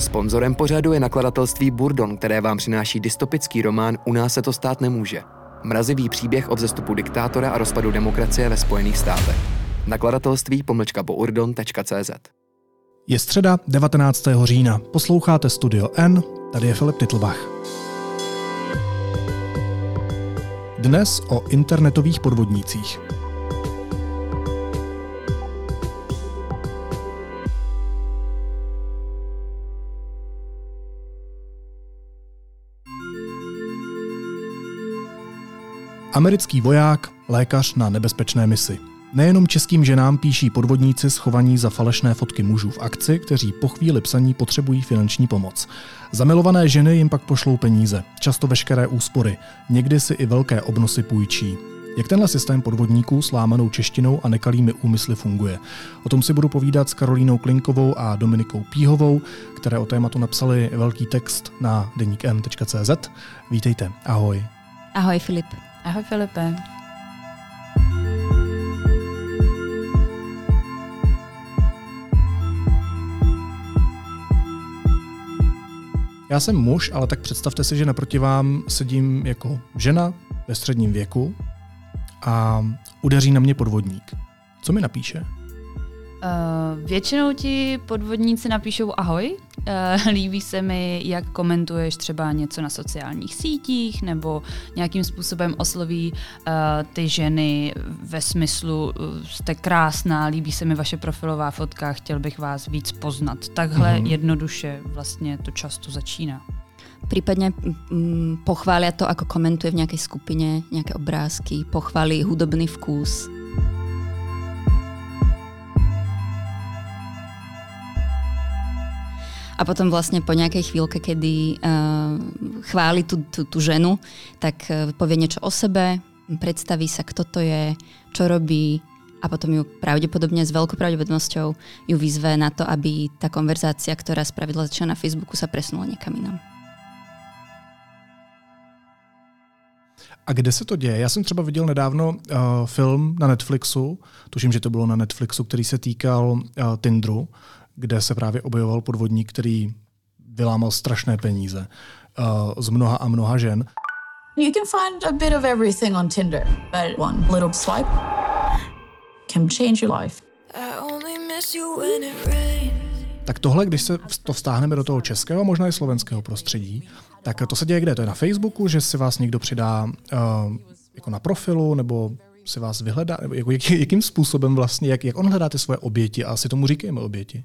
Sponzorem pořadu je nakladatelství Burdon, které vám přináší dystopický román U nás se to stát nemůže. Mrazivý příběh o vzestupu diktátora a rozpadu demokracie ve Spojených státech. Nakladatelství pomlčka bourdon.cz Je středa 19. října. Posloucháte Studio N, tady je Filip Titlbach. Dnes o internetových podvodnících. Americký voják, lékař na nebezpečné misi. Nejenom českým ženám píší podvodníci schovaní za falešné fotky mužů v akci, kteří po chvíli psaní potřebují finanční pomoc. Zamilované ženy jim pak pošlou peníze, často veškeré úspory, někdy si i velké obnosy půjčí. Jak tenhle systém podvodníků s lámanou češtinou a nekalými úmysly funguje? O tom si budu povídat s Karolínou Klinkovou a Dominikou Píhovou, které o tématu napsali velký text na deníkn.cz. Vítejte, ahoj. Ahoj Filip. Ahoj Filipe. Já jsem muž, ale tak představte si, že naproti vám sedím jako žena ve středním věku a udeří na mě podvodník. Co mi napíše? Uh, většinou ti podvodníci napíšou ahoj. Uh, líbí se mi, jak komentuješ třeba něco na sociálních sítích nebo nějakým způsobem osloví uh, ty ženy ve smyslu uh, jste krásná, líbí se mi vaše profilová fotka, chtěl bych vás víc poznat. Takhle mm-hmm. jednoduše vlastně to často začíná. Prípadne mm, pochvália to, ako komentuje v nejakej skupine, nejaké obrázky, pochváli hudobný vkus. A potom vlastne po nejakej chvíľke, kedy uh, chváli tú, tú, tú ženu, tak uh, povie niečo o sebe, predstaví sa, kto to je, čo robí a potom ju pravdepodobne s veľkou pravdepodobnosťou ju vyzve na to, aby tá konverzácia, ktorá spravidla začína na Facebooku, sa presunula niekam inam. A kde se to děje? Já jsem třeba viděl nedávno uh, film na Netflixu, tuším, že to bylo na Netflixu, který se týkal uh, Tinderu, kde se právě objevoval podvodník, který vylámal strašné peníze uh, z mnoha a mnoha žen. You can find a bit of everything on Tinder, but one little swipe can change your life. Tak tohle, když se to vztáhneme do toho českého, možná i slovenského prostředí, tak to se děje kde? To je na Facebooku, že si vás někdo přidá uh, jako na profilu, nebo si vás vyhledá, nebo jako, jak, jakým způsobem vlastně, jak, jak on hledá ty svoje oběti a asi tomu říkáme oběti?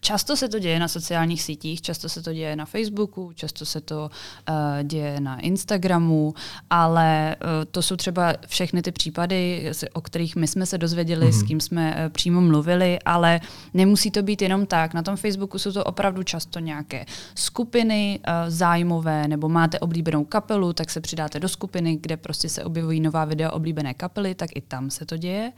Často se to děje na sociálních sítích, často se to děje na Facebooku, často se to uh, děje na Instagramu, ale uh, to jsou třeba všechny ty případy, o kterých my jsme se dozvěděli, mm-hmm. s mhm. kým jsme uh, přímo mluvili, ale nemusí to být jenom tak. Na tom Facebooku jsou to opravdu často nějaké skupiny uh, zájmové, nebo máte oblíbenou kapelu, tak se přidáte do skupiny, kde prostě se objevují nová videa oblíbené kapely, tak i tam se to děje.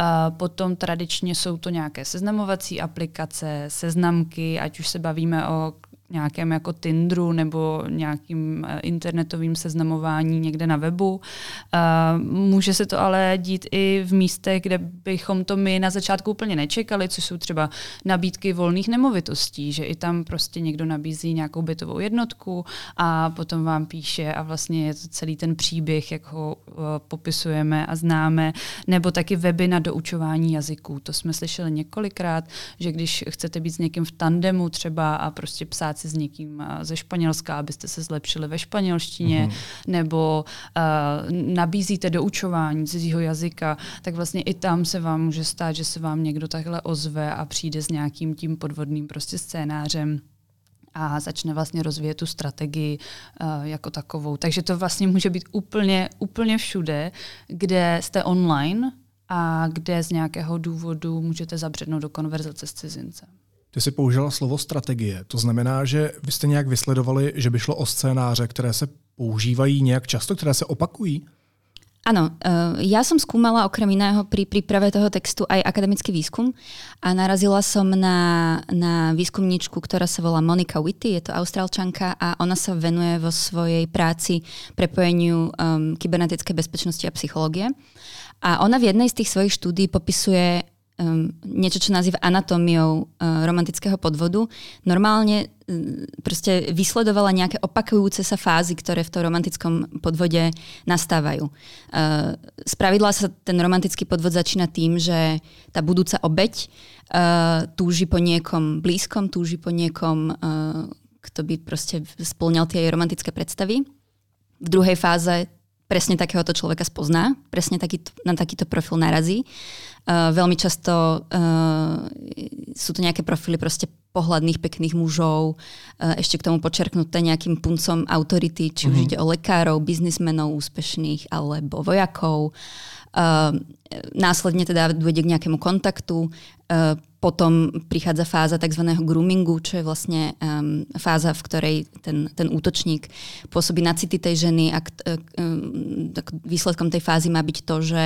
Uh, potom tradičně jsou to nějaké seznamovací aplikace, seznamky, ať už se bavíme o nějakém jako Tinderu nebo nějakým eh, internetovým seznamování někde na webu. Uh, může se to ale dít i v místech, kde bychom to my na začátku úplně nečekali, což jsou třeba nabídky volných nemovitostí, že i tam prostě někdo nabízí nějakou bytovou jednotku a potom vám píše a vlastně je to celý ten příběh, jak ho uh, popisujeme a známe, nebo taky weby na doučování jazyků. To jsme slyšeli několikrát, že když chcete být s někým v tandemu třeba a prostě psát si s někým eh, ze Španělska, abyste se zlepšili ve španělštině, mm-hmm. nebo uh, nabízíte doučování cizího jazyka, tak vlastně i tam se vám může stát, že se vám někdo takhle ozve a přijde s nějakým tím podvodným prostě scénářem a začne vlastně rozvíjet tu strategii uh, jako takovou. Takže to vlastně může být úplně, úplně všude, kde jste online a kde z nějakého důvodu můžete zabřednout do konverzace s cizincem. Ty jsi použila slovo strategie. To znamená, že vy jste nějak vysledovali, že by šlo o scénáře, které se používají nějak často, které se opakují? Áno, uh, ja som skúmala okrem iného pri príprave toho textu aj akademický výskum a narazila som na, na výskumničku, ktorá sa volá Monika Whitty, je to austrálčanka a ona sa venuje vo svojej práci prepojeniu um, kybernetickej bezpečnosti a psychológie. A ona v jednej z tých svojich štúdí popisuje um, niečo, čo nazýva anatómiou uh, romantického podvodu. Normálne um, proste vysledovala nejaké opakujúce sa fázy, ktoré v tom romantickom podvode nastávajú. Uh, spravidla sa ten romantický podvod začína tým, že tá budúca obeď uh, túži po niekom blízkom, túži po niekom, uh, kto by proste splňal tie romantické predstavy. V druhej fáze presne takéhoto človeka spozná, presne taký, na takýto profil narazí. Uh, veľmi často uh, sú to nejaké profily proste pohľadných, pekných mužov, uh, ešte k tomu počerknuté nejakým puncom autority, či už mm-hmm. ide o lekárov, biznismenov úspešných alebo vojakov. Uh, následne teda dôjde k nejakému kontaktu, uh, potom prichádza fáza tzv. groomingu, čo je vlastne um, fáza, v ktorej ten, ten útočník pôsobí na city tej ženy a um, výsledkom tej fázy má byť to, že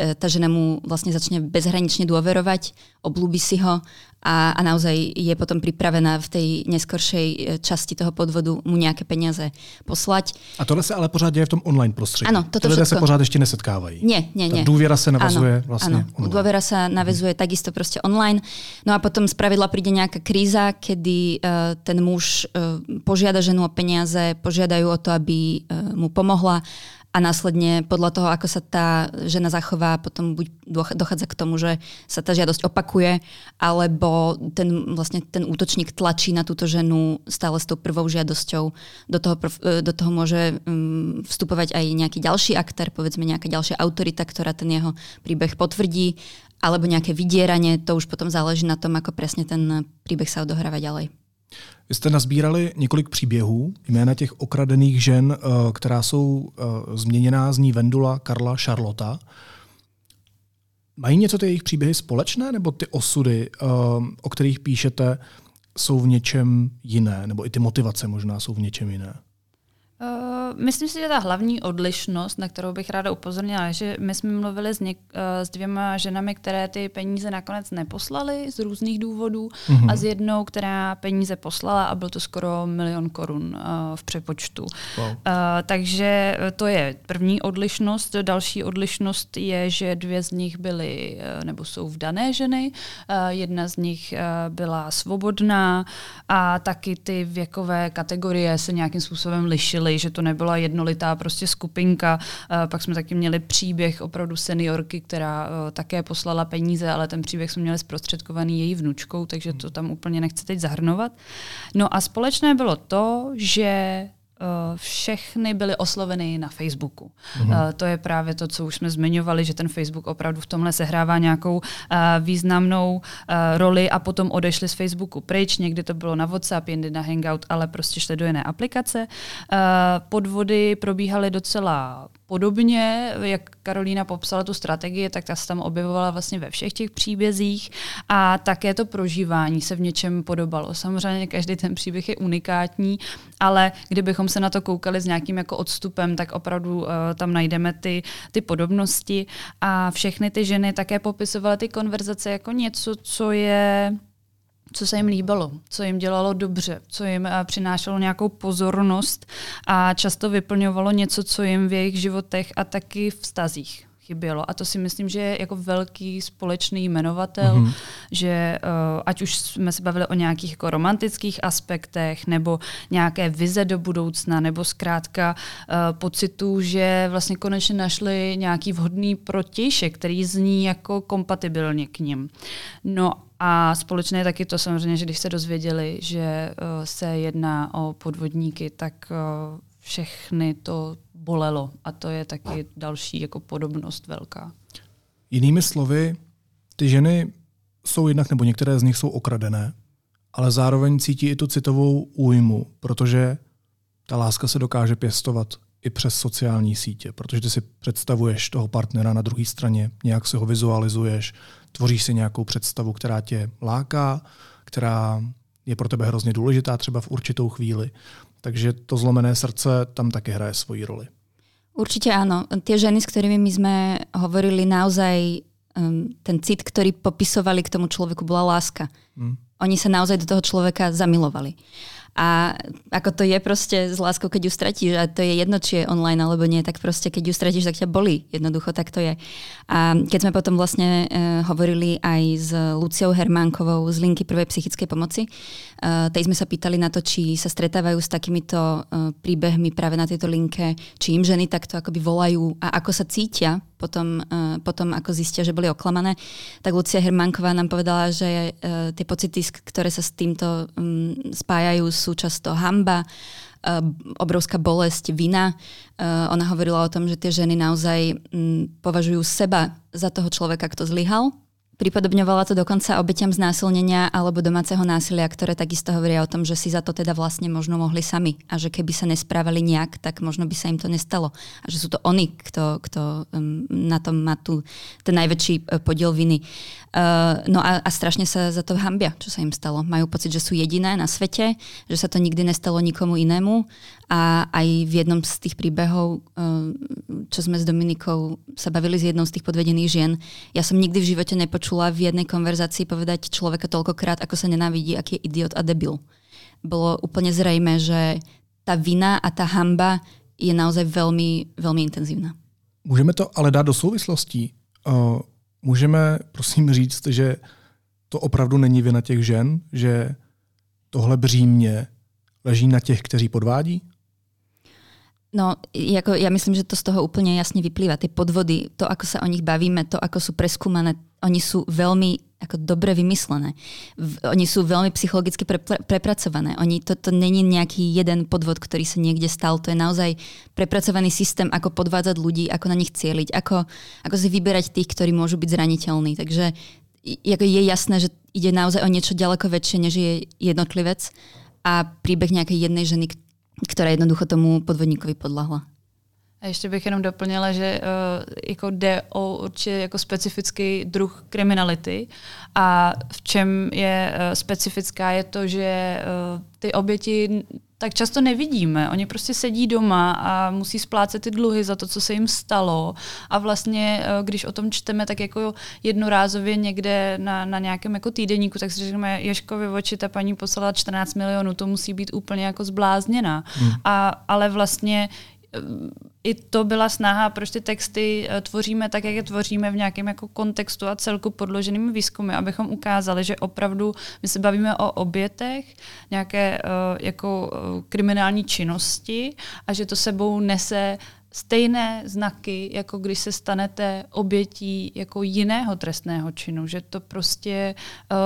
E, tá žena mu vlastne začne bezhranične dôverovať, oblúbi si ho a, a naozaj je potom pripravená v tej neskoršej e, časti toho podvodu mu nejaké peniaze poslať. A tohle se ale pořád děje v tom online prostředí. Ano, toto lidé se pořád ještě nesetkávají. Nie, nie. Ta důvěra se navazuje ano, vlastně ano. online. Dôvera sa navezuje hmm. takisto proste online. No a potom z pravidla príde nejaká kríza, kedy uh, ten muž uh, požiada ženu o peniaze, požiadajú o to, aby uh, mu pomohla a následne podľa toho, ako sa tá žena zachová, potom buď dochádza k tomu, že sa tá žiadosť opakuje, alebo ten, vlastne ten útočník tlačí na túto ženu stále s tou prvou žiadosťou. Do toho, e, do toho môže um, vstupovať aj nejaký ďalší aktér, povedzme nejaká ďalšia autorita, ktorá ten jeho príbeh potvrdí, alebo nejaké vydieranie, to už potom záleží na tom, ako presne ten príbeh sa odohráva ďalej. Vy jste nazbírali několik příběhů, jména těch okradených žen, eh, která jsou eh, změněná, zní Vendula, Karla, Charlota. Mají něco ty jejich příběhy společné, nebo ty osudy, eh, o kterých píšete, jsou v něčem jiné, nebo i ty motivace možná jsou v něčem jiné? Uh, myslím si, že ta hlavní odlišnost, na kterou bych ráda upozornila, je, že my jsme mluvili s, něk, uh, s dvěma ženami, které ty peníze nakonec neposlaly z různých důvodů mm-hmm. a s jednou, která peníze poslala a byl to skoro milion korun uh, v přepočtu. Wow. Takže to je první odlišnost. Další odlišnost je, že dvě z nich byly nebo jsou vdané ženy. Jedna z nich byla svobodná a taky ty věkové kategorie se nějakým způsobem lišily dělali, že to nebyla jednolitá prostě skupinka. Eh, pak jsme taky měli příběh opravdu seniorky, která eh, také poslala peníze, ale ten příběh jsme měli zprostředkovaný její vnučkou, takže to tam úplně nechci teď zahrnovat. No a společné bylo to, že všechny byly osloveny na Facebooku. Mm-hmm. To je právě to, co už jsme zmiňovali, že ten Facebook opravdu v tomhle sehrává nějakou eh, významnou roli a potom odešli z Facebooku pryč. Někdy to bylo na WhatsApp, jindy na Hangout, ale prostě šli do jiné aplikace. Podvody probíhaly docela podobně, jak Karolína popsala tu strategii, tak ta se tam objevovala vlastně ve všech těch příbězích a také to prožívání se v něčem podobalo. Samozřejmě každý ten příběh je unikátní, ale kdybychom se na to koukali s nějakým jako odstupem, tak opravdu uh, tam najdeme ty, ty podobnosti a všechny ty ženy také popisovaly ty konverzace jako něco, co je co se jim líbilo, co jim dělalo dobře, co jim eh, přinášelo nějakou pozornost a často vyplňovalo něco, co jim v jejich životech a taky v vztazích chybělo. A to si myslím, že je jako velký společný jmenovatel, mm-hmm. že uh, ať už jsme se bavili o nějakých jako romantických aspektech, nebo nějaké vize do budoucna, nebo zkrátka uh, pocitu, že vlastně konečně našli nějaký vhodný protějšek, který zní jako kompatibilně k ním. No a společné je taky to samozřejmě, že když se dozvěděli, že uh, se jedná o podvodníky, tak uh, všechny to bolelo. A to je taky další jako podobnost velká. Jinými slovy, ty ženy jsou jednak, nebo některé z nich jsou okradené, ale zároveň cítí i tu citovou újmu, protože ta láska se dokáže pěstovat i přes sociální sítě, protože ty si představuješ toho partnera na druhé straně, nějak si ho vizualizuješ, tvoříš si nějakou představu, která tě láká, která je pro tebe hrozně důležitá třeba v určitou chvíli. Takže to zlomené srdce tam také hraje svoji roli. Určite áno. Tie ženy, s ktorými my sme hovorili, naozaj um, ten cit, ktorý popisovali k tomu človeku, bola láska. Mm. Oni sa naozaj do toho človeka zamilovali. A ako to je proste s láskou, keď ju stratíš, a to je jedno, či je online alebo nie, tak proste keď ju stratíš, tak ťa bolí. Jednoducho tak to je. A keď sme potom vlastne uh, hovorili aj s Luciou Hermánkovou z linky prvej psychickej pomoci, uh, tej sme sa pýtali na to, či sa stretávajú s takýmito uh, príbehmi práve na tejto linke, či im ženy takto akoby volajú a ako sa cítia potom, uh, potom ako zistia, že boli oklamané. Tak Lucia Hermánková nám povedala, že uh, tie pocity, ktoré sa s týmto um, spájajú, sú často hamba, uh, obrovská bolesť, vina. Uh, ona hovorila o tom, že tie ženy naozaj považujú seba za toho človeka, kto zlyhal Pripodobňovala to dokonca obetiam znásilnenia alebo domáceho násilia, ktoré takisto hovoria o tom, že si za to teda vlastne možno mohli sami a že keby sa nesprávali nejak, tak možno by sa im to nestalo. A že sú to oni, kto, kto um, na tom má tu ten najväčší uh, podiel viny. Uh, no a, a strašne sa za to hambia, čo sa im stalo. Majú pocit, že sú jediné na svete, že sa to nikdy nestalo nikomu inému a aj v jednom z tých príbehov, uh, čo sme s Dominikou sa bavili s jednou z tých podvedených žien, ja som nikdy v živote nepočula v jednej konverzácii povedať človeka toľkokrát, ako sa nenávidí, aký je idiot a debil. Bolo úplne zrejme, že tá vina a tá hamba je naozaj veľmi, veľmi intenzívna. Můžeme to ale dát do souvislostí. Uh, můžeme prosím říct, že to opravdu není vina těch žen, že tohle břímě leží na těch, kteří podvádí? No, jako, ja myslím, že to z toho úplne jasne vyplýva. Tie podvody, to, ako sa o nich bavíme, to, ako sú preskúmané, oni sú veľmi ako dobre vymyslené. V, oni sú veľmi psychologicky pre, pre, prepracované. Oni, to, to není nejaký jeden podvod, ktorý sa niekde stal. To je naozaj prepracovaný systém, ako podvádzať ľudí, ako na nich cieliť, ako, ako si vyberať tých, ktorí môžu byť zraniteľní. Takže ako je jasné, že ide naozaj o niečo ďaleko väčšie, než je jednotlivec a príbeh nejakej jednej ženy, která jednoducho tomu podvodníkovi podlahla. A ještě bych jenom doplnila, že uh, jako jde o určitě jako specifický druh kriminality a v čem je uh, specifická je to, že uh, ty oběti tak často nevidíme. Oni prostě sedí doma a musí splácet ty dluhy za to, co se jim stalo. A vlastně, když o tom čteme, tak jako jednorázově někde na, na nějakém jako týdeníku, tak si řekneme, Ješkovi oči ta paní poslala 14 milionů, to musí být úplně jako zblázněná. Hmm. A, ale vlastně i to byla snaha, proč ty texty eh, tvoříme tak, jak je tvoříme v nějakém jako kontextu a celku podloženým výzkumy, abychom ukázali, že opravdu my se bavíme o obětech nějaké uh, jako kriminální činnosti a že to sebou nese stejné znaky, jako když se stanete obětí jako jiného trestného činu, že to prostě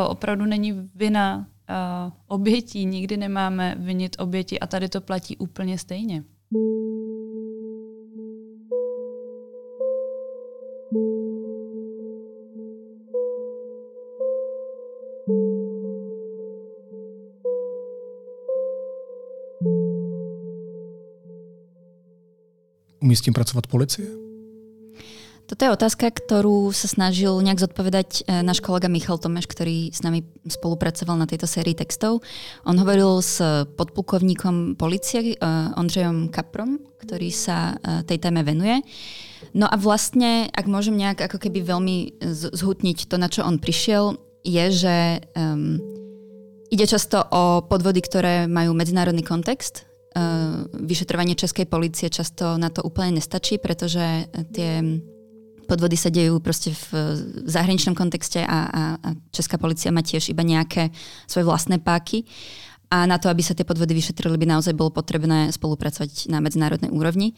opravdu není vina obětí, nikdy nemáme vinit oběti a tady to platí úplně stejně. Umí s tím pracovat policie? Toto je otázka, ktorú sa snažil nejak zodpovedať e, náš kolega Michal Tomeš, ktorý s nami spolupracoval na tejto sérii textov. On hovoril s podplukovníkom policie e, Ondřejom Kaprom, ktorý sa e, tej téme venuje. No a vlastne, ak môžem nejak ako keby veľmi zhutniť to, na čo on prišiel, je, že um, ide často o podvody, ktoré majú medzinárodný kontext, vyšetrovanie českej policie často na to úplne nestačí, pretože tie podvody sa dejú proste v zahraničnom kontexte a, a, a Česká policia má tiež iba nejaké svoje vlastné páky. A na to, aby sa tie podvody vyšetrili, by naozaj bolo potrebné spolupracovať na medzinárodnej úrovni.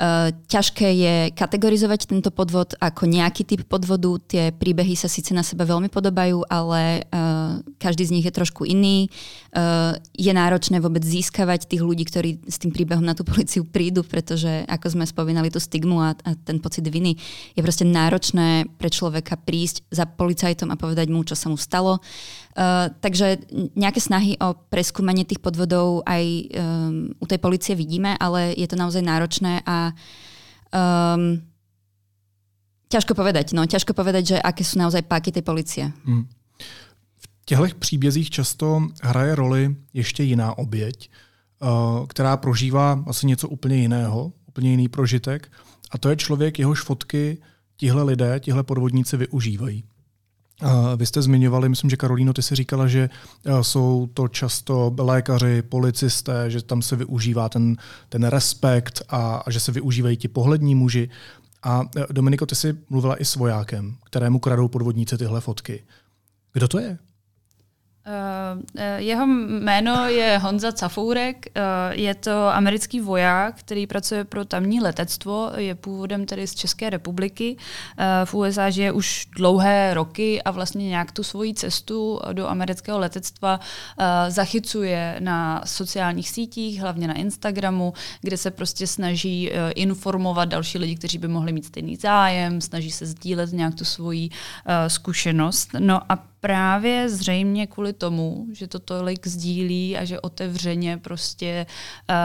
Uh, ťažké je kategorizovať tento podvod ako nejaký typ podvodu. Tie príbehy sa síce na seba veľmi podobajú, ale uh, každý z nich je trošku iný. Uh, je náročné vôbec získavať tých ľudí, ktorí s tým príbehom na tú policiu prídu, pretože ako sme spomínali tú stigmu a, a ten pocit viny, je proste náročné pre človeka prísť za policajtom a povedať mu, čo sa mu stalo. Uh, takže nejaké snahy o preskúmanie tých podvodov aj um, u tej policie vidíme, ale je to naozaj náročné a um, ťažko povedať, no, ťažko povedať, že aké sú naozaj páky tej policie. Hmm. V těchto příbězích často hraje roli ještě jiná oběť, uh, která prožívá asi něco úplně jiného, úplně jiný prožitek, a to je člověk, jehož fotky tihle lidé, tihle podvodníci využívají. Vy jste zmiňovali, myslím, že Karolíno, ty si říkala, že jsou to často lékaři, policisté, že tam se využívá ten, ten respekt a, a že se využívají ti pohlední muži. A Dominiko, ty jsi mluvila i s vojákem, kterému kradou podvodníci tyhle fotky. Kdo to je? Uh, jeho jméno je Honza Cafourek, uh, je to americký voják, který pracuje pro tamní letectvo, je původem tedy z České republiky. V USA žije už dlouhé roky a vlastně nějak tu svoji cestu do amerického letectva zachycuje na sociálních sítích, hlavně na Instagramu, kde se prostě snaží informovat další lidi, kteří by mohli mít stejný zájem, snaží se sdílet nějak tu svoji zkušenost. No a právě zřejmě kvůli tomu, že to tolik sdílí a že otevřeně prostě uh,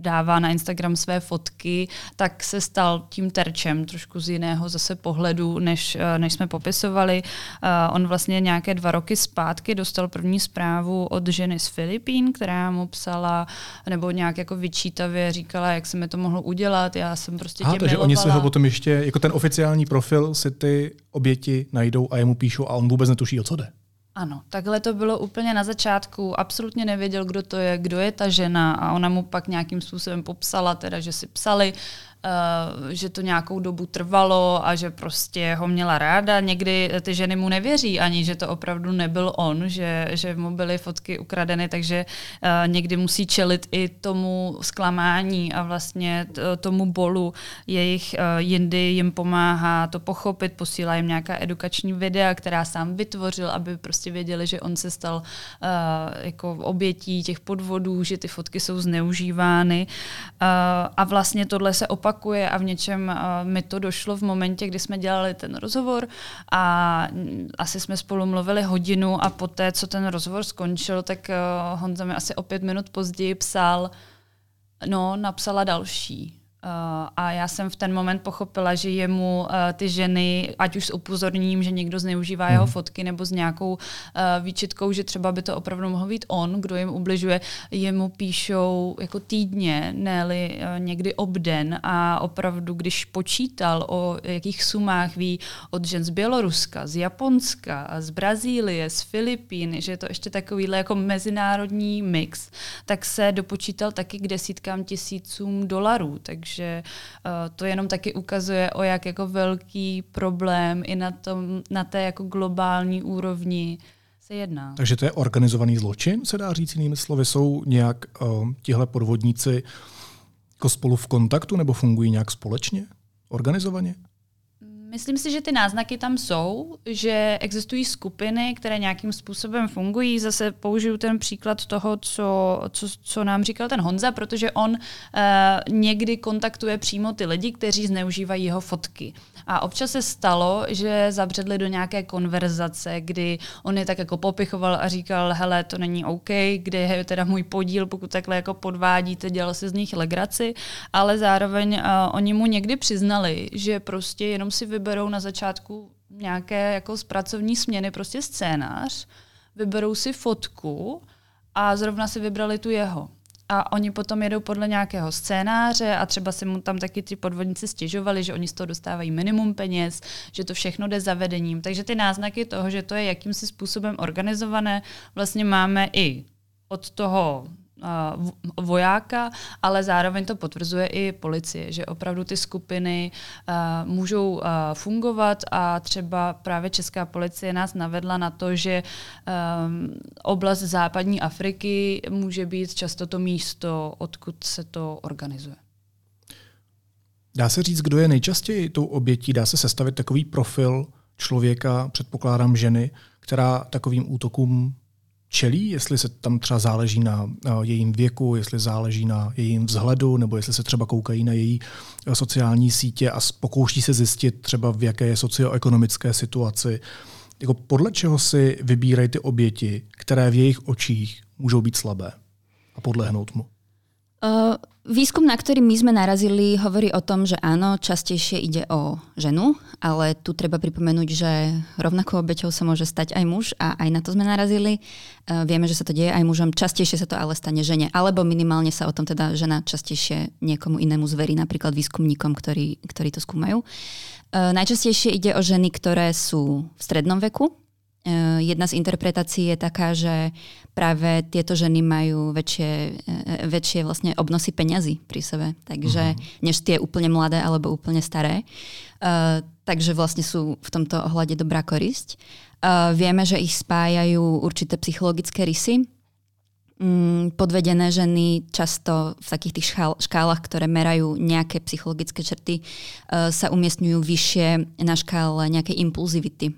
dává na Instagram své fotky, tak se stal tím terčem trošku z jiného zase pohledu, než, uh, než jsme popisovali. Uh, on vlastně nějaké dva roky zpátky dostal první zprávu od ženy z Filipín, která mu psala nebo nějak jako vyčítavě říkala, jak se mi to mohlo udělat, já jsem prostě Aha, tě takže milovala. oni se ho potom ještě, jako ten oficiální profil si ty oběti najdou a jemu píšou a on vůbec netuší, o co jde. Ano, takhle to bylo úplně na začátku. Absolutně nevěděl, kdo to je, kdo je ta žena a ona mu pak nějakým způsobem popsala, teda, že si psali že to nějakou dobu trvalo a že prostě ho měla ráda. Někdy ty ženy mu nevěří ani, že to opravdu nebyl on, že, že mu byly fotky ukradeny, takže uh, někdy musí čelit i tomu zklamání a vlastně tomu bolu. Jejich uh, jindy jim pomáhá to pochopit, posílá jim nějaká edukační videa, která sám vytvořil, aby prostě věděli, že on se stal jako obětí těch podvodů, že ty fotky jsou zneužívány. A vlastně tohle se opakuje opakuje a v něčem uh, mi to došlo v momentě, kdy jsme dělali ten rozhovor a asi jsme spolu mluvili hodinu a poté, co ten rozhovor skončil, tak uh, Honza mi asi o pět minut později psal, no, napsala další. Uh, a já jsem v ten moment pochopila, že jemu uh, ty ženy, ať už s upozorním, že někdo zneužívá jeho fotky, nebo s nějakou uh, výčitkou, že třeba by to opravdu mohl být on, kdo jim ubližuje, jemu píšou jako týdně, ne někdy obden a opravdu, když počítal o jakých sumách ví od žen z Běloruska, z Japonska, z Brazílie, z Filipín, že je to ještě takovýhle jako mezinárodní mix, tak se dopočítal taky k desítkám tisícům dolarů. Takže takže uh, to jenom taky ukazuje, o jak jako velký problém i na, tom, na té jako globální úrovni se jedná. Takže to je organizovaný zločin, se dá říct jinými slovy. Jsou nějak uh, tihle podvodníci jako spolu v kontaktu nebo fungují nějak společně, organizovaně? Myslím si, že ty náznaky tam jsou, že existují skupiny, které nějakým způsobem fungují. Zase použiju ten příklad toho, co, co, co nám říkal ten Honza, protože on uh, někdy kontaktuje přímo ty lidi, kteří zneužívají jeho fotky. A občas se stalo, že zabředli do nějaké konverzace, kdy on je tak jako popichoval a říkal, hele, to není OK, kde je teda můj podíl, pokud takhle jako podvádíte, dělal si z nich legraci, ale zároveň uh, oni mu někdy přiznali, že prostě jenom si vyberou na začátku nějaké jako z pracovní směny prostě scénář, vyberou si fotku a zrovna si vybrali tu jeho a oni potom jedou podle nějakého scénáře a třeba si mu tam taky ty podvodníci stěžovali, že oni z toho dostávají minimum peněz, že to všechno jde zavedením. Takže ty náznaky toho, že to je jakýmsi způsobem organizované, vlastně máme i od toho vojáka, ale zároveň to potvrzuje i policie, že opravdu ty skupiny uh, můžou uh, fungovat a třeba právě Česká policie nás navedla na to, že um, oblast západní Afriky může být často to místo, odkud se to organizuje. Dá se říct, kdo je nejčastěji tou obětí? Dá se sestavit takový profil člověka, předpokládám ženy, která takovým útokům čelí, jestli se tam třeba záleží na jejím věku, jestli záleží na jejím vzhledu, nebo jestli se třeba koukají na její eh, sociální sítě a pokouší se zjistit třeba, v jaké je socioekonomické situaci. Jako podle čeho si vybírají ty oběti, které v jejich očích můžou být slabé a podlehnout mu? Uh, výskum, na ktorý my sme narazili, hovorí o tom, že áno, častejšie ide o ženu, ale tu treba pripomenúť, že rovnako obeťou sa môže stať aj muž a aj na to sme narazili. Uh, vieme, že sa to deje aj mužom, častejšie sa to ale stane žene, alebo minimálne sa o tom teda žena častejšie niekomu inému zverí, napríklad výskumníkom, ktorí, ktorí to skúmajú. Uh, najčastejšie ide o ženy, ktoré sú v strednom veku, jedna z interpretácií je taká, že práve tieto ženy majú väčšie, väčšie vlastne obnosy peňazí pri sebe, takže uh-huh. než tie úplne mladé alebo úplne staré. Uh, takže vlastne sú v tomto ohľade dobrá korisť. Uh, vieme, že ich spájajú určité psychologické rysy, Mm, podvedené ženy často v takých tých škálach, ktoré merajú nejaké psychologické črty, uh, sa umiestňujú vyššie na škále nejakej impulzivity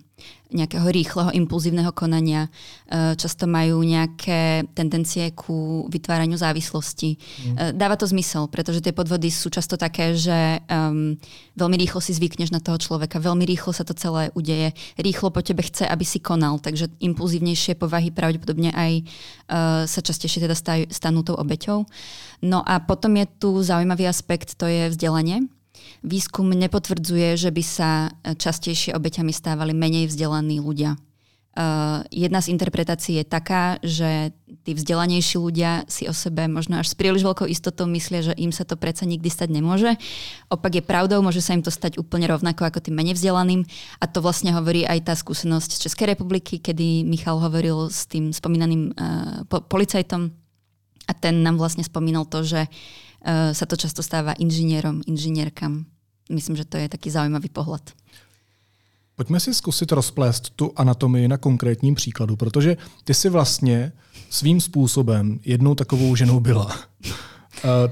nejakého rýchleho, impulzívneho konania. E, často majú nejaké tendencie ku vytváraniu závislosti. Mm. Dáva to zmysel, pretože tie podvody sú často také, že um, veľmi rýchlo si zvykneš na toho človeka, veľmi rýchlo sa to celé udeje, rýchlo po tebe chce, aby si konal, takže impulzívnejšie povahy pravdepodobne aj uh, sa častejšie teda stanú tou obeťou. No a potom je tu zaujímavý aspekt, to je vzdelanie Výskum nepotvrdzuje, že by sa častejšie obeťami stávali menej vzdelaní ľudia. Uh, jedna z interpretácií je taká, že tí vzdelanejší ľudia si o sebe možno až s príliš veľkou istotou myslia, že im sa to predsa nikdy stať nemôže. Opak je pravdou, môže sa im to stať úplne rovnako ako tým menej vzdelaným. A to vlastne hovorí aj tá skúsenosť z Českej republiky, kedy Michal hovoril s tým spomínaným uh, po- policajtom a ten nám vlastne spomínal to, že uh, sa to často stáva inžinierom, inžinierkam myslím, že to je taky zaujímavý pohled. Pojďme si zkusit rozplést tu anatomii na konkrétním příkladu, protože ty si vlastně svým způsobem jednou takovou ženou byla.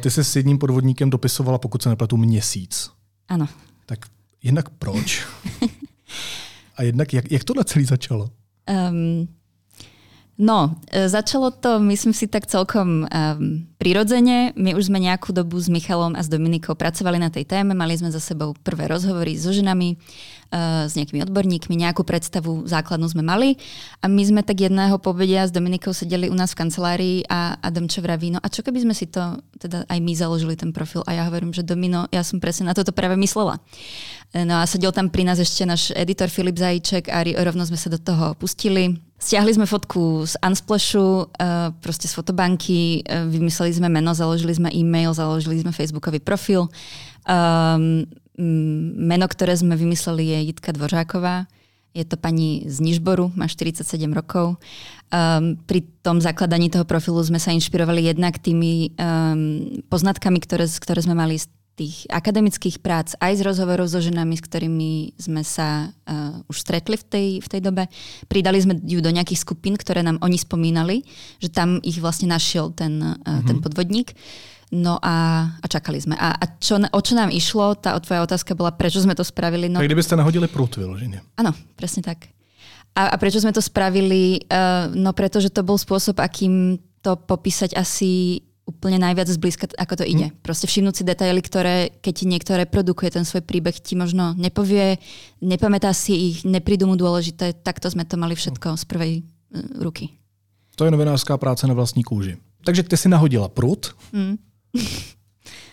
Ty se s jedním podvodníkem dopisovala, pokud se nepletu, měsíc. Ano. Tak jednak proč? A jednak jak, jak tohle celý začalo? Um, No, e, začalo to, myslím si, tak celkom um, prirodzene. My už sme nejakú dobu s Michalom a s Dominikou pracovali na tej téme, mali sme za sebou prvé rozhovory so ženami, uh, s nejakými odborníkmi, nejakú predstavu základnú sme mali. A my sme tak jedného povedia s Dominikou sedeli u nás v kancelárii a Adam čo vraví, no a čo keby sme si to, teda aj my založili ten profil? A ja hovorím, že Domino, ja som presne na toto práve myslela. No a sedel tam pri nás ešte náš editor Filip Zajíček a rovno sme sa do toho pustili Stiahli sme fotku z Unsplashu, uh, proste z fotobanky, uh, vymysleli sme meno, založili sme e-mail, založili sme facebookový profil. Um, meno, ktoré sme vymysleli je Jitka Dvořáková. Je to pani z Nižboru, má 47 rokov. Um, pri tom zakladaní toho profilu sme sa inšpirovali jednak tými um, poznatkami, ktoré, ktoré sme mali z tých akademických prác, aj z rozhovorov so ženami, s ktorými sme sa uh, už stretli v tej, v tej dobe. Pridali sme ju do nejakých skupín, ktoré nám oni spomínali, že tam ich vlastne našiel ten, uh, mm-hmm. ten podvodník. No a, a čakali sme. A, a čo, o čo nám išlo, tá tvoja otázka bola, prečo sme to spravili. No, tak kdybyste nahodili prut vyloženě. Áno, presne tak. A, a prečo sme to spravili? Uh, no pretože to bol spôsob, akým to popísať asi úplne najviac zblízka, ako to ide. Hmm. Proste všimnúť si detaily, ktoré, keď ti niekto reprodukuje ten svoj príbeh, ti možno nepovie, nepamätá si ich, neprídu mu dôležité, takto sme to mali všetko z prvej uh, ruky. To je novinářská práce na vlastní kůži. Takže ty si nahodila prut hmm.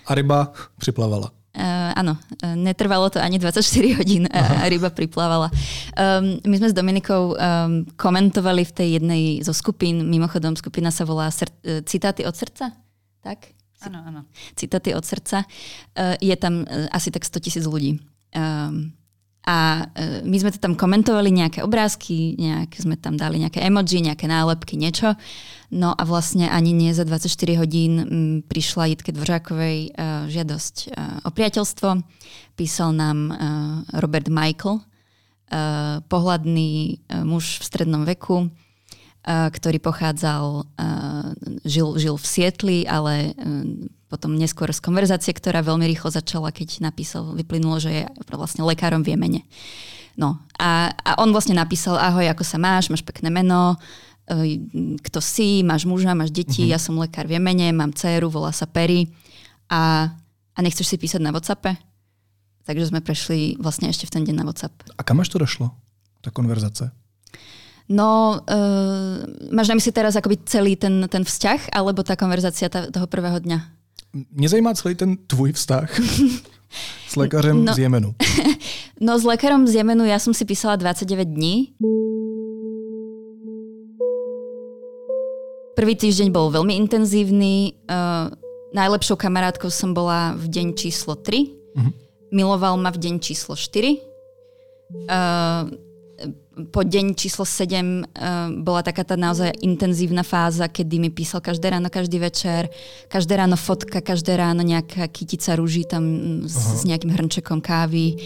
a ryba připlavala. Uh, áno, uh, netrvalo to ani 24 hodín a, a ryba priplávala. Um, my sme s Dominikou um, komentovali v tej jednej zo skupín, mimochodom skupina sa volá Sr- Citáty od srdca tak? Áno, áno. Citáty od srdca. Uh, je tam uh, asi tak 100 tisíc ľudí. Um, a uh, my sme to tam komentovali, nejaké obrázky, nejaké sme tam dali nejaké emoji, nejaké nálepky, niečo. No a vlastne ani nie za 24 hodín m, prišla Jitke Dvořákovej žiadosť o priateľstvo. Písal nám Robert Michael, pohľadný uh, muž v strednom veku, ktorý pochádzal, žil, žil v Sietli, ale potom neskôr z konverzácie, ktorá veľmi rýchlo začala, keď napísal, vyplynulo, že je vlastne lekárom v Jemene. No a, a on vlastne napísal, ahoj, ako sa máš, máš pekné meno, kto si, máš muža, máš deti, mm-hmm. ja som lekár v Jemene, mám dceru, volá sa Perry a, a nechceš si písať na Whatsappe? Takže sme prešli vlastne ešte v ten deň na WhatsApp. A kam až to došlo, ta konverzace? No, uh, máš na mysli teraz akoby celý ten, ten vzťah, alebo tá konverzácia toho prvého dňa? Mě zajímá celý ten tvůj vztah s lékařem no, z Jemenu. No s lékarom z Jemenu ja som si písala 29 dní. Prvý týždeň bol veľmi intenzívny. Uh, najlepšou kamarátkou som bola v deň číslo 3. Uh-huh. Mhm. Miloval ma v deň číslo 4. Uh, po deň číslo 7 uh, bola taká tá naozaj intenzívna fáza, kedy mi písal každé ráno, každý večer, každé ráno fotka, každé ráno nejaká kytica rúží tam s, s nejakým hrnčekom kávy.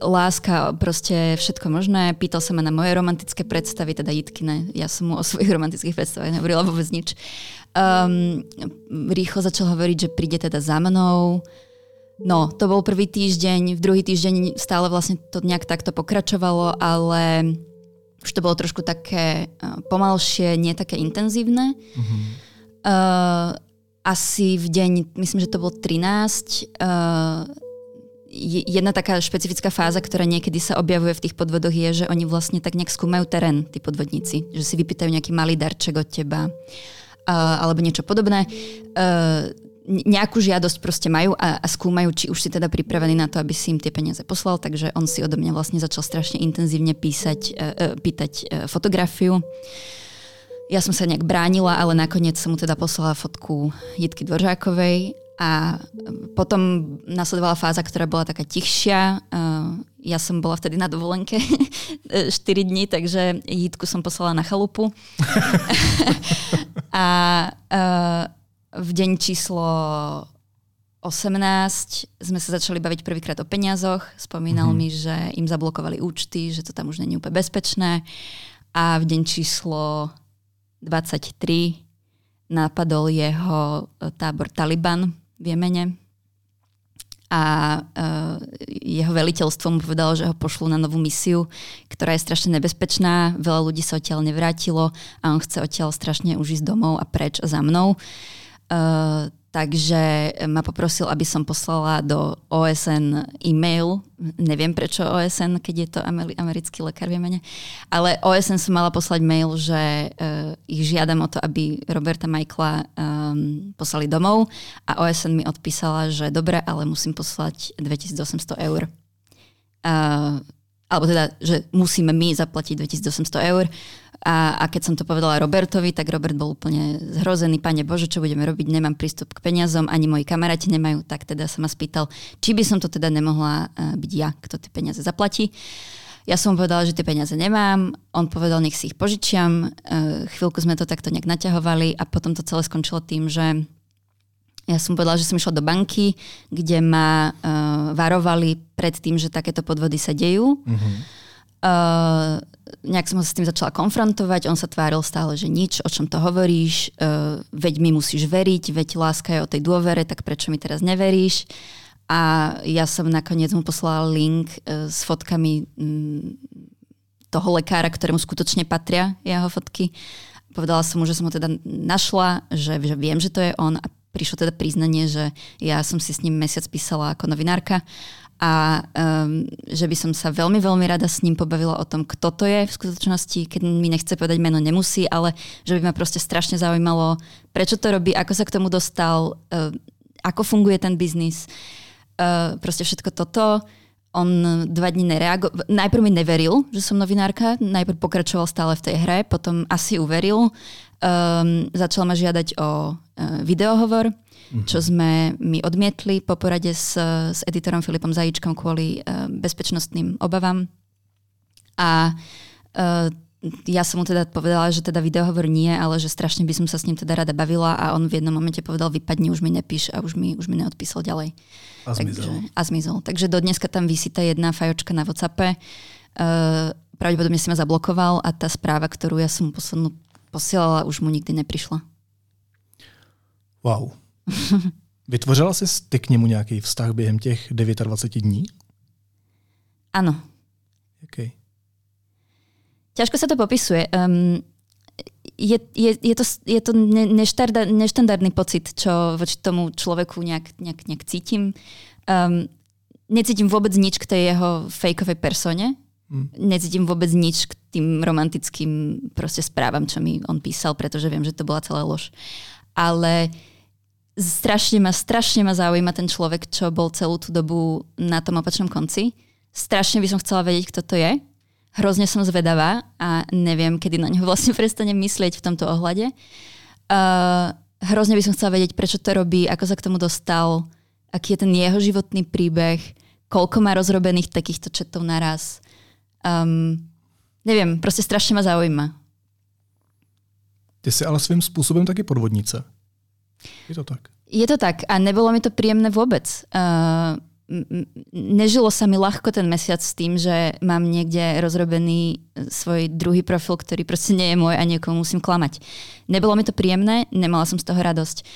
Láska, proste všetko možné. Pýtal sa ma na moje romantické predstavy, teda Jitkine. Ja som mu o svojich romantických predstavách nehovorila vôbec nič. Um, rýchlo začal hovoriť, že príde teda za mnou. No, to bol prvý týždeň, v druhý týždeň stále vlastne to nejak takto pokračovalo, ale už to bolo trošku také uh, pomalšie, nie také intenzívne. Mm-hmm. Uh, asi v deň, myslím, že to bol 13, uh, jedna taká špecifická fáza, ktorá niekedy sa objavuje v tých podvodoch je, že oni vlastne tak nejak skúmajú terén, tí podvodníci. Že si vypýtajú nejaký malý darček od teba uh, alebo niečo podobné. Uh, nejakú žiadosť proste majú a, a skúmajú, či už si teda pripravený na to, aby si im tie peniaze poslal, takže on si odo mňa vlastne začal strašne intenzívne písať, uh, pýtať uh, fotografiu. Ja som sa nejak bránila, ale nakoniec som mu teda poslala fotku Jitky Dvoržákovej a potom nasledovala fáza, ktorá bola taká tichšia. Ja som bola vtedy na dovolenke 4 dní, takže Jitku som poslala na chalupu. a v deň číslo 18 sme sa začali baviť prvýkrát o peniazoch. Spomínal mm-hmm. mi, že im zablokovali účty, že to tam už není úplne bezpečné. A v deň číslo 23 napadol jeho e, tábor Taliban v Jemene a uh, jeho veliteľstvo mu povedalo, že ho pošlú na novú misiu, ktorá je strašne nebezpečná, veľa ľudí sa odtiaľ nevrátilo a on chce odtiaľ strašne už ísť domov a preč za mnou. Uh, takže ma poprosil, aby som poslala do OSN e-mail. Neviem prečo OSN, keď je to americký lekár v Jemene. Ale OSN som mala poslať mail, že uh, ich žiadam o to, aby Roberta Michaela um, poslali domov. A OSN mi odpísala, že dobre, ale musím poslať 2800 eur. Uh, alebo teda, že musíme my zaplatiť 2800 eur. A, a keď som to povedala Robertovi, tak Robert bol úplne zhrozený. Pane Bože, čo budeme robiť? Nemám prístup k peniazom, ani moji kamaráti nemajú. Tak teda sa ma spýtal, či by som to teda nemohla uh, byť ja, kto tie peniaze zaplatí. Ja som povedala, že tie peniaze nemám. On povedal, nech si ich požičiam. Uh, chvíľku sme to takto nejak naťahovali a potom to celé skončilo tým, že ja som povedala, že som išla do banky, kde ma uh, varovali pred tým, že takéto podvody sa dejú. Mm-hmm Uh, nejak som ho s tým začala konfrontovať, on sa tváril stále, že nič, o čom to hovoríš, uh, veď mi musíš veriť, veď láska je o tej dôvere, tak prečo mi teraz neveríš? A ja som nakoniec mu poslala link uh, s fotkami um, toho lekára, ktorému skutočne patria jeho fotky. Povedala som mu, že som ho teda našla, že, že viem, že to je on a prišlo teda priznanie, že ja som si s ním mesiac písala ako novinárka a um, že by som sa veľmi, veľmi rada s ním pobavila o tom, kto to je v skutočnosti, keď mi nechce povedať meno, nemusí, ale že by ma proste strašne zaujímalo, prečo to robí, ako sa k tomu dostal, uh, ako funguje ten biznis, uh, proste všetko toto. On dva dní nereagoval, najprv mi neveril, že som novinárka, najprv pokračoval stále v tej hre, potom asi uveril, um, začal ma žiadať o uh, videohovor, mm-hmm. čo sme my odmietli po porade s, s editorom Filipom Zajíčkom kvôli uh, bezpečnostným obavám. A uh, ja som mu teda povedala, že teda videohovor nie, ale že strašne by som sa s ním teda rada bavila a on v jednom momente povedal, vypadni, už mi nepíš a už mi, už mi neodpísal ďalej. A zmizol. Takže, a zmizol. Takže do dneska tam vysí tá jedna fajočka na Whatsappe. Uh, pravdepodobne si ma zablokoval a tá správa, ktorú ja som poslednú posielala, už mu nikdy neprišla. Wow. Vytvořila jsi ty k němu nějaký vztah během těch 29 dní? Ano. Okay. Ťažko sa to popisuje. Um, je, je, je to, je to ne, neštandardný pocit, čo voči tomu človeku nejak, nejak, nejak cítim. Um, necítim vôbec nič k tej jeho fejkovej persone. Hmm. Necítim vôbec nič k tým romantickým proste správam, čo mi on písal, pretože viem, že to bola celá lož. Ale strašne ma, strašne ma zaujíma ten človek, čo bol celú tú dobu na tom opačnom konci. Strašne by som chcela vedieť, kto to je. Hrozne som zvedavá a neviem, kedy na neho vlastne prestanem myslieť v tomto ohľade. Uh, hrozne by som chcela vedieť, prečo to robí, ako sa k tomu dostal, aký je ten jeho životný príbeh, koľko má rozrobených takýchto četov naraz. Um, neviem, proste strašne ma zaujíma. Ty jsi ale svým způsobem taky podvodnice. Je to tak? Je to tak a nebolo mi to príjemné vôbec. Uh, nežilo sa mi ľahko ten mesiac s tým, že mám niekde rozrobený svoj druhý profil, ktorý proste nie je môj a niekomu musím klamať. Nebolo mi to príjemné, nemala som z toho radosť.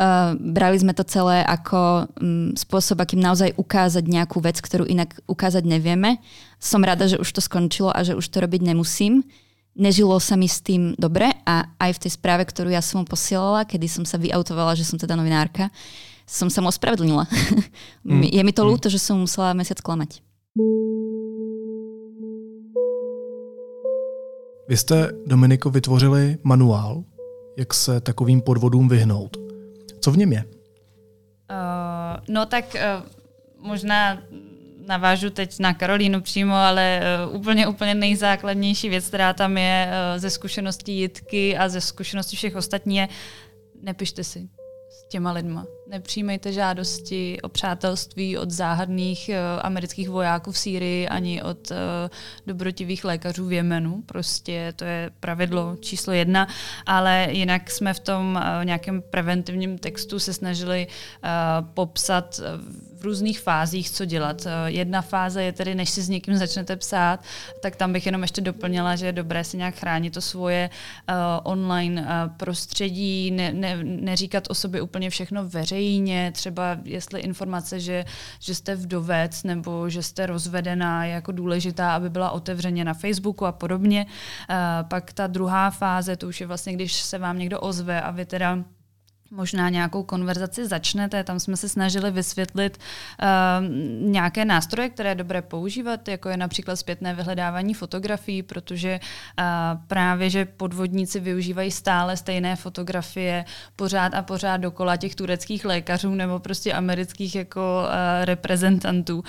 Uh, brali sme to celé ako um, spôsob, akým naozaj ukázať nejakú vec, ktorú inak ukázať nevieme. Som rada, že už to skončilo a že už to robiť nemusím. Nežilo sa mi s tým dobre a aj v tej správe, ktorú ja som mu posielala, kedy som sa vyautovala, že som teda novinárka, som sa mu ospravedlnila. Mm. Je mi to mm. ľúto, že som musela mesiac klamať. Vy jste, Dominiko, vytvořili manuál, jak se takovým podvodům vyhnout. Co v něm je? Uh, no tak uh, možná navážu teď na Karolínu přímo, ale uh, úplně, úplně nejzákladnější věc, která tam je uh, ze zkušeností Jitky a ze zkušeností všech ostatních je nepište si těma lidma. Nepřijímejte žádosti o přátelství od záhadných uh, amerických vojáků v Sýrii ani od uh, dobrotivých lékařů v Jemenu. Prostě to je pravidlo číslo jedna, ale jinak jsme v tom uh, nějakém preventivním textu se snažili popsat v různých fázích, co dělat. Jedna fáze je tedy, než si s někým začnete psát, tak tam bych jenom ještě doplnila, že je dobré si nějak chránit to svoje online prostředí, ne, ne, neříkat o sobě úplně všechno veřejně, třeba jestli informace, že, že jste vdovec nebo že jste rozvedená, je jako důležitá, aby byla otevřeně na Facebooku a podobně. Uh, pak ta druhá fáze, to už je vlastně, když se vám někdo ozve a vy teda možná nějakou konverzaci začnete. Tam jsme se snažili vysvětlit uh, nějaké nástroje, které je dobré používat, jako je například zpětné vyhledávání fotografií, protože uh, právě, že podvodníci využívají stále stejné fotografie pořád a pořád dokola těch tureckých lékařů nebo prostě amerických jako uh, reprezentantů, uh,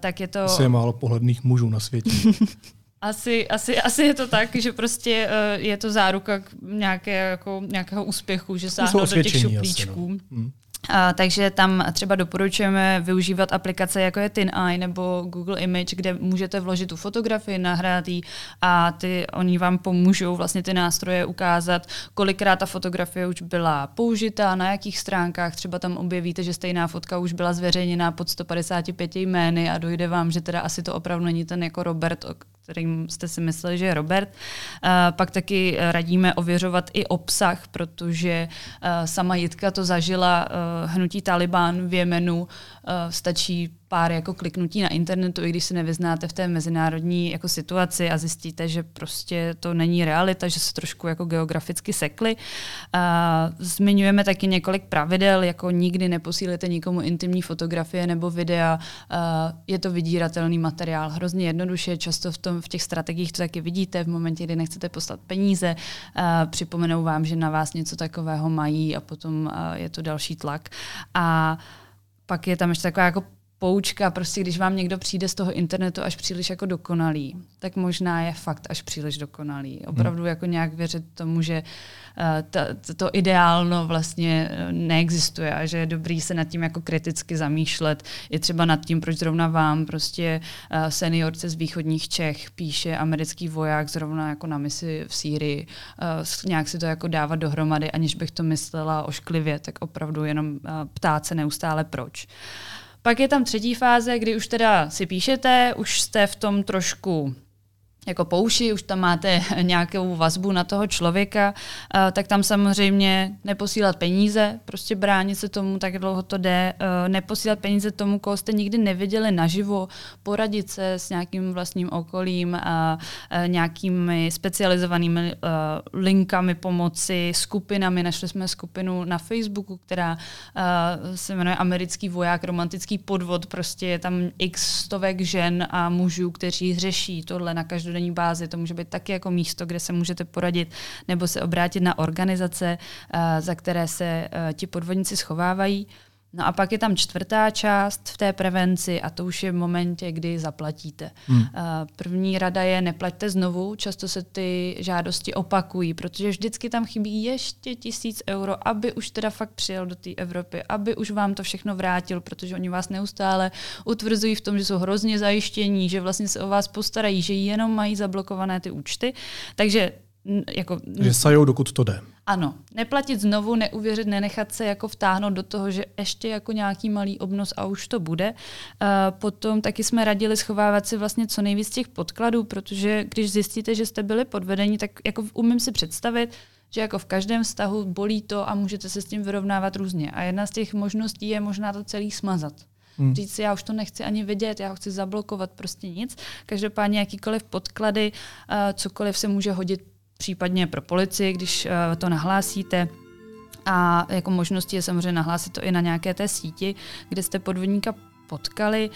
tak je to... Asi je málo pohledných mužů na světě. Asi, asi, asi je to tak, že prostě uh, je to záruka nějaké, jako, nějakého úspěchu, že sáhnou do těch šuplíčků. Asi, no. hmm. A, takže tam třeba doporučujeme využívat aplikace jako je TinEye nebo Google Image, kde můžete vložit tu fotografii, nahrát ji a ty, oni vám pomůžou vlastně ty nástroje ukázat, kolikrát ta fotografie už byla použita, na jakých stránkách, třeba tam objevíte, že stejná fotka už byla zveřejněná pod 155 jmény a dojde vám, že teda asi to opravdu není ten jako Robert, kterým jste si mysleli, že je Robert. Uh, pak taky radíme ověřovat i obsah, protože uh, sama Jitka to zažila uh, hnutí Taliban v Jemenu. Stačí pár jako kliknutí na internetu, i když se nevyznáte v té mezinárodní jako situaci a zjistíte, že prostě to není realita, že se trošku jako geograficky sekly. zmiňujeme taky několik pravidel, jako nikdy neposílete nikomu intimní fotografie nebo videa. je to vydíratelný materiál, hrozně jednoduše, často v, tom, v těch strategiích to taky vidíte v momentě, kdy nechcete poslat peníze, připomenou vám, že na vás něco takového mají a potom je to další tlak. A pak je tam ještě taková jako poučka, prostě když vám někdo přijde z toho internetu až příliš jako dokonalý, tak možná je fakt až příliš dokonalý. Hmm. Opravdu hmm. jako nějak věřit tomu, že ta, to ideálno vlastně eh, neexistuje a že je dobrý se nad tím jako kriticky zamýšlet. Je třeba nad tím, proč zrovna vám prostě uh, seniorce z východních Čech píše americký voják zrovna jako na misi v Sýrii. Nějak si to jako dávat dohromady, aniž bych to myslela ošklivě, tak opravdu jenom ptát se neustále proč. Pak je tam třetí fáze, kdy už teda si píšete, už jste v tom trošku jako pouši, už tam máte nějakou vazbu na toho člověka, tak tam samozřejmě neposílat peníze, prostě bránit se tomu, tak dlouho to jde, neposílat peníze tomu, koho jste nikdy neviděli naživo, poradit se s nějakým vlastním okolím, a nějakými specializovanými linkami pomoci, skupinami. Našli jsme skupinu na Facebooku, která se jmenuje Americký voják, romantický podvod, prostě je tam x stovek žen a mužů, kteří řeší tohle na každou každodenní bázi. To může být taky jako místo, kde se můžete poradit nebo se obrátit na organizace, uh, za které se uh, ti podvodníci schovávají. No a pak je tam čtvrtá část v té prevenci a to už je v momentě, kdy zaplatíte. Hmm. První rada je neplaťte znovu, často se ty žádosti opakují, protože vždycky tam chybí ještě tisíc euro, aby už teda fakt přijel do té Evropy, aby už vám to všechno vrátil, protože oni vás neustále utvrzují v tom, že jsou hrozně zajištění, že vlastně se o vás postarají, že jenom mají zablokované ty účty. Takže jako, že sajou, dokud to jde. Ano, neplatit znovu, neuvěřit, nenechat se jako vtáhnout do toho, že ještě jako nějaký malý obnos a už to bude. Uh, potom taky jsme radili schovávat si vlastně co nejvíc těch podkladů, protože když zjistíte, že jste byli podvedeni, tak jako umím si představit, že jako v každém vztahu bolí to a můžete se s tím vyrovnávat různě. A jedna z těch možností je možná to celý smazat. Hmm. Říct si, já už to nechci ani vidět, já ho chci zablokovat, prostě nic. Každopádně jakýkoliv podklady, uh, cokoliv se může hodit případně pro policii, když uh, to nahlásíte. A jako možností je samozřejmě nahlásit to i na nějaké té síti, kde jste podvodníka potkali.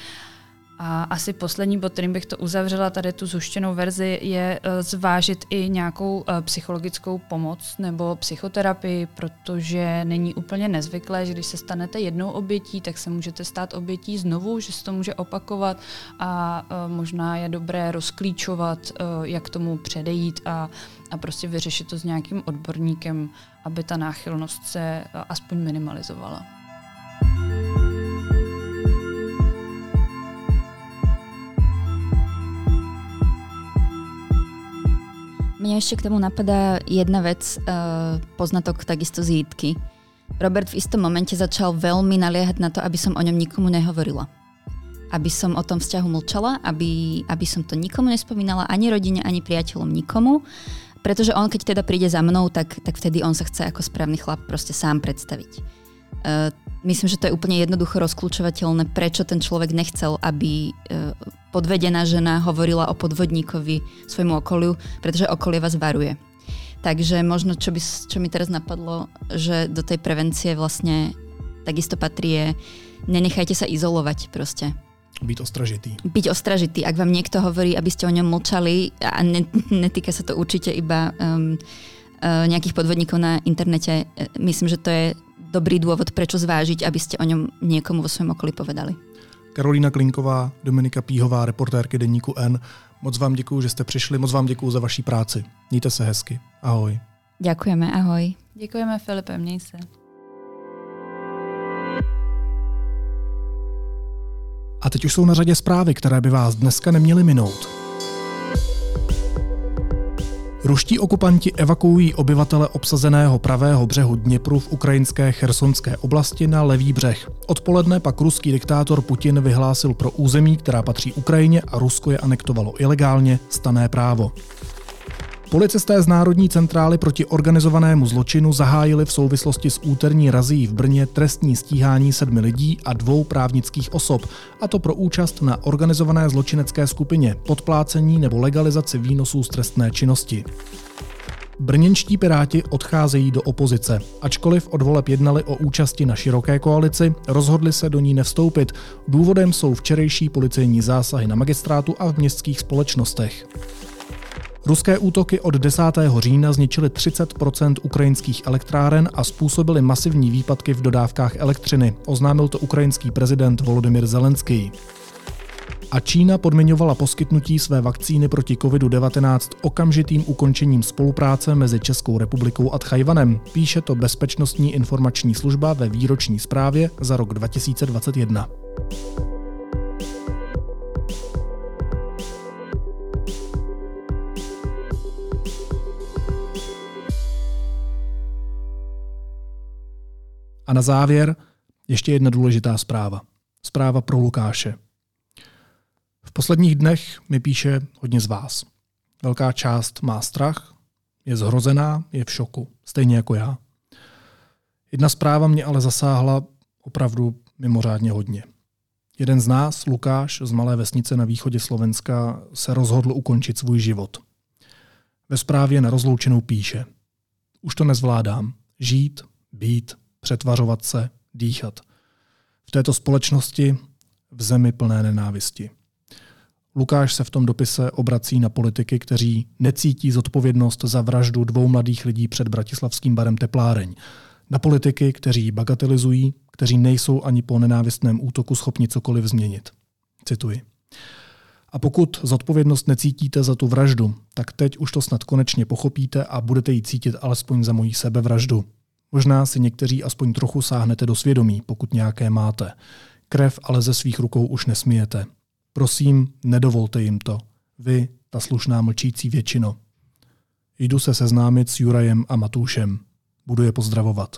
A asi poslední bod, kterým bych to uzavřela, tady tu zuštěnou verzi, je eh, zvážit i nějakou eh, psychologickou pomoc nebo psychoterapii, protože není úplně nezvyklé, že když se stanete jednou obětí, tak se můžete stát obětí znovu, že se to může opakovat a eh, možná je dobré rozklíčovat, jak tomu předejít a, a prostě vyřešit to s nějakým odborníkem, aby ta náchylnost se aspoň minimalizovala. Mne ešte k tomu napadá jedna vec, uh, poznatok takisto z Jitky. Robert v istom momente začal veľmi naliehať na to, aby som o ňom nikomu nehovorila. Aby som o tom vzťahu mlčala, aby, aby som to nikomu nespomínala, ani rodine, ani priateľom, nikomu. Pretože on, keď teda príde za mnou, tak, tak vtedy on sa chce ako správny chlap proste sám predstaviť. Uh, myslím, že to je úplne jednoducho rozklúčovateľné, prečo ten človek nechcel, aby uh, podvedená žena hovorila o podvodníkovi svojmu okoliu, pretože okolie vás varuje. Takže možno, čo, by, čo mi teraz napadlo, že do tej prevencie vlastne takisto patrí je nenechajte sa izolovať proste. Byť ostražitý. Byť ostražitý. Ak vám niekto hovorí, aby ste o ňom mlčali, a ne, netýka sa to určite iba um, uh, nejakých podvodníkov na internete, e, myslím, že to je dobrý dôvod, prečo zvážiť, aby ste o ňom niekomu vo svojom okolí povedali. Karolína Klinková, Dominika Píhová, reportérky Deníku N. Moc vám děkuji, že jste přišli, moc vám děkuji za vaší práci. Mějte se hezky. Ahoj. Děkujeme, ahoj. Děkujeme Filipe, měj se. A teď už jsou na řadě zprávy, které by vás dneska neměly minout. Ruští okupanti evakuují obyvatele obsazeného pravého břehu Dněpru v ukrajinské chersonské oblasti na levý břeh. Odpoledne pak ruský diktátor Putin vyhlásil pro území, která patří Ukrajině a Rusko je anektovalo ilegálně, stané právo. Policisté z Národní centrály proti organizovanému zločinu zahájili v souvislosti s úterní razí v Brně trestní stíhání sedmi lidí a dvou právnických osob, a to pro účast na organizované zločinecké skupině, podplácení nebo legalizaci výnosů z trestné činnosti. Brněnští piráti odcházejí do opozice. Ačkoliv od voleb jednali o účasti na široké koalici, rozhodli se do ní nevstoupit. Důvodem jsou včerejší policejní zásahy na magistrátu a v městských společnostech. Ruské útoky od 10. října zničily 30% ukrajinských elektráren a způsobily masivní výpadky v dodávkách elektřiny, oznámil to ukrajinský prezident Volodymyr Zelenský. A Čína podmiňovala poskytnutí své vakcíny proti COVID-19 okamžitým ukončením spolupráce mezi Českou republikou a Tchajvanem, píše to Bezpečnostní informační služba ve výroční zprávě za rok 2021. A na závěr ještě jedna důležitá zpráva. Zpráva pro Lukáše. V posledních dnech mi píše hodně z vás. Velká část má strach, je zhrozená, je v šoku, stejně jako já. Jedna zpráva mě ale zasáhla opravdu mimořádně hodně. Jeden z nás, Lukáš z malé vesnice na východě Slovenska, se rozhodl ukončit svůj život. Ve zprávě na rozloučenou píše Už to nezvládám. Žít, být, přetvařovat se, dýchat. V této společnosti v zemi plné nenávisti. Lukáš se v tom dopise obrací na politiky, kteří necítí zodpovědnost za vraždu dvou mladých lidí před bratislavským barem Tepláreň. Na politiky, kteří bagatelizují, kteří nejsou ani po nenávistném útoku schopni cokoliv změnit. Cituji. A pokud zodpovědnost necítíte za tu vraždu, tak teď už to snad konečně pochopíte a budete ji cítit alespoň za mojí sebevraždu. Možná si někteří aspoň trochu sáhnete do svědomí, pokud nějaké máte. Krev ale ze svých rukou už nesmíjete. Prosím, nedovolte jim to. Vy, ta slušná mlčící většino. Jdu se seznámit s Jurajem a Matoušem. Budu je pozdravovat.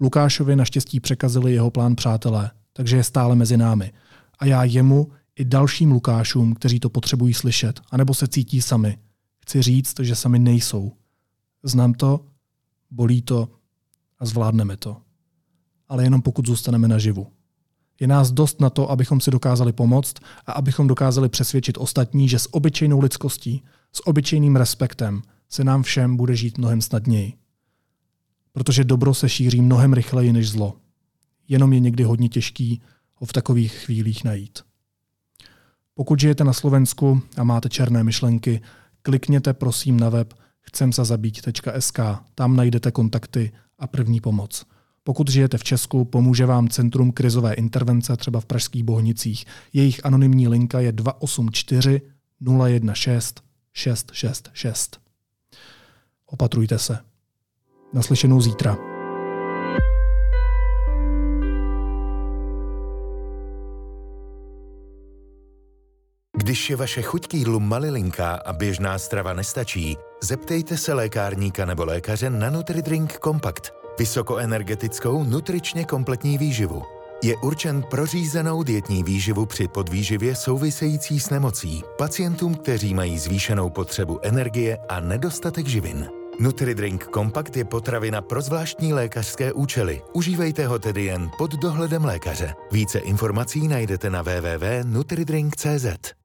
Lukášovi naštěstí překazili jeho plán přátelé, takže je stále mezi námi. A já jemu i dalším Lukášům, kteří to potřebují slyšet, anebo se cítí sami. Chci říct, že sami nejsou. Znám to, bolí to a zvládneme to. Ale jenom pokud zůstaneme naživu. Je nás dost na to, abychom si dokázali pomoct a abychom dokázali přesvědčit ostatní, že s obyčejnou lidskostí, s obyčejným respektem se nám všem bude žít mnohem snadněji. Protože dobro se šíří mnohem rychleji než zlo. Jenom je někdy hodně těžký ho v takových chvílích najít. Pokud žijete na Slovensku a máte černé myšlenky, klikněte prosím na web chcemsazabít.sk. Tam najdete kontakty a první pomoc. Pokud žijete v Česku, pomůže vám Centrum krizové intervence třeba v Pražských Bohnicích. Jejich anonymní linka je 284 016 666. Opatrujte se. Naslyšenou zítra. Když je vaše chuť k jídlu malilinká a běžná strava nestačí, zeptejte se lékárníka nebo lékaře na NutriDrink Compact. Vysokoenergetickou, nutričně kompletní výživu. Je určen pro řízenou dietní výživu při podvýživě související s nemocí, pacientům, kteří mají zvýšenou potřebu energie a nedostatek živin. NutriDrink Compact je potravina pro zvláštní lékařské účely. Užívejte ho tedy jen pod dohledem lékaře. Více informací najdete na www.nutridrink.cz.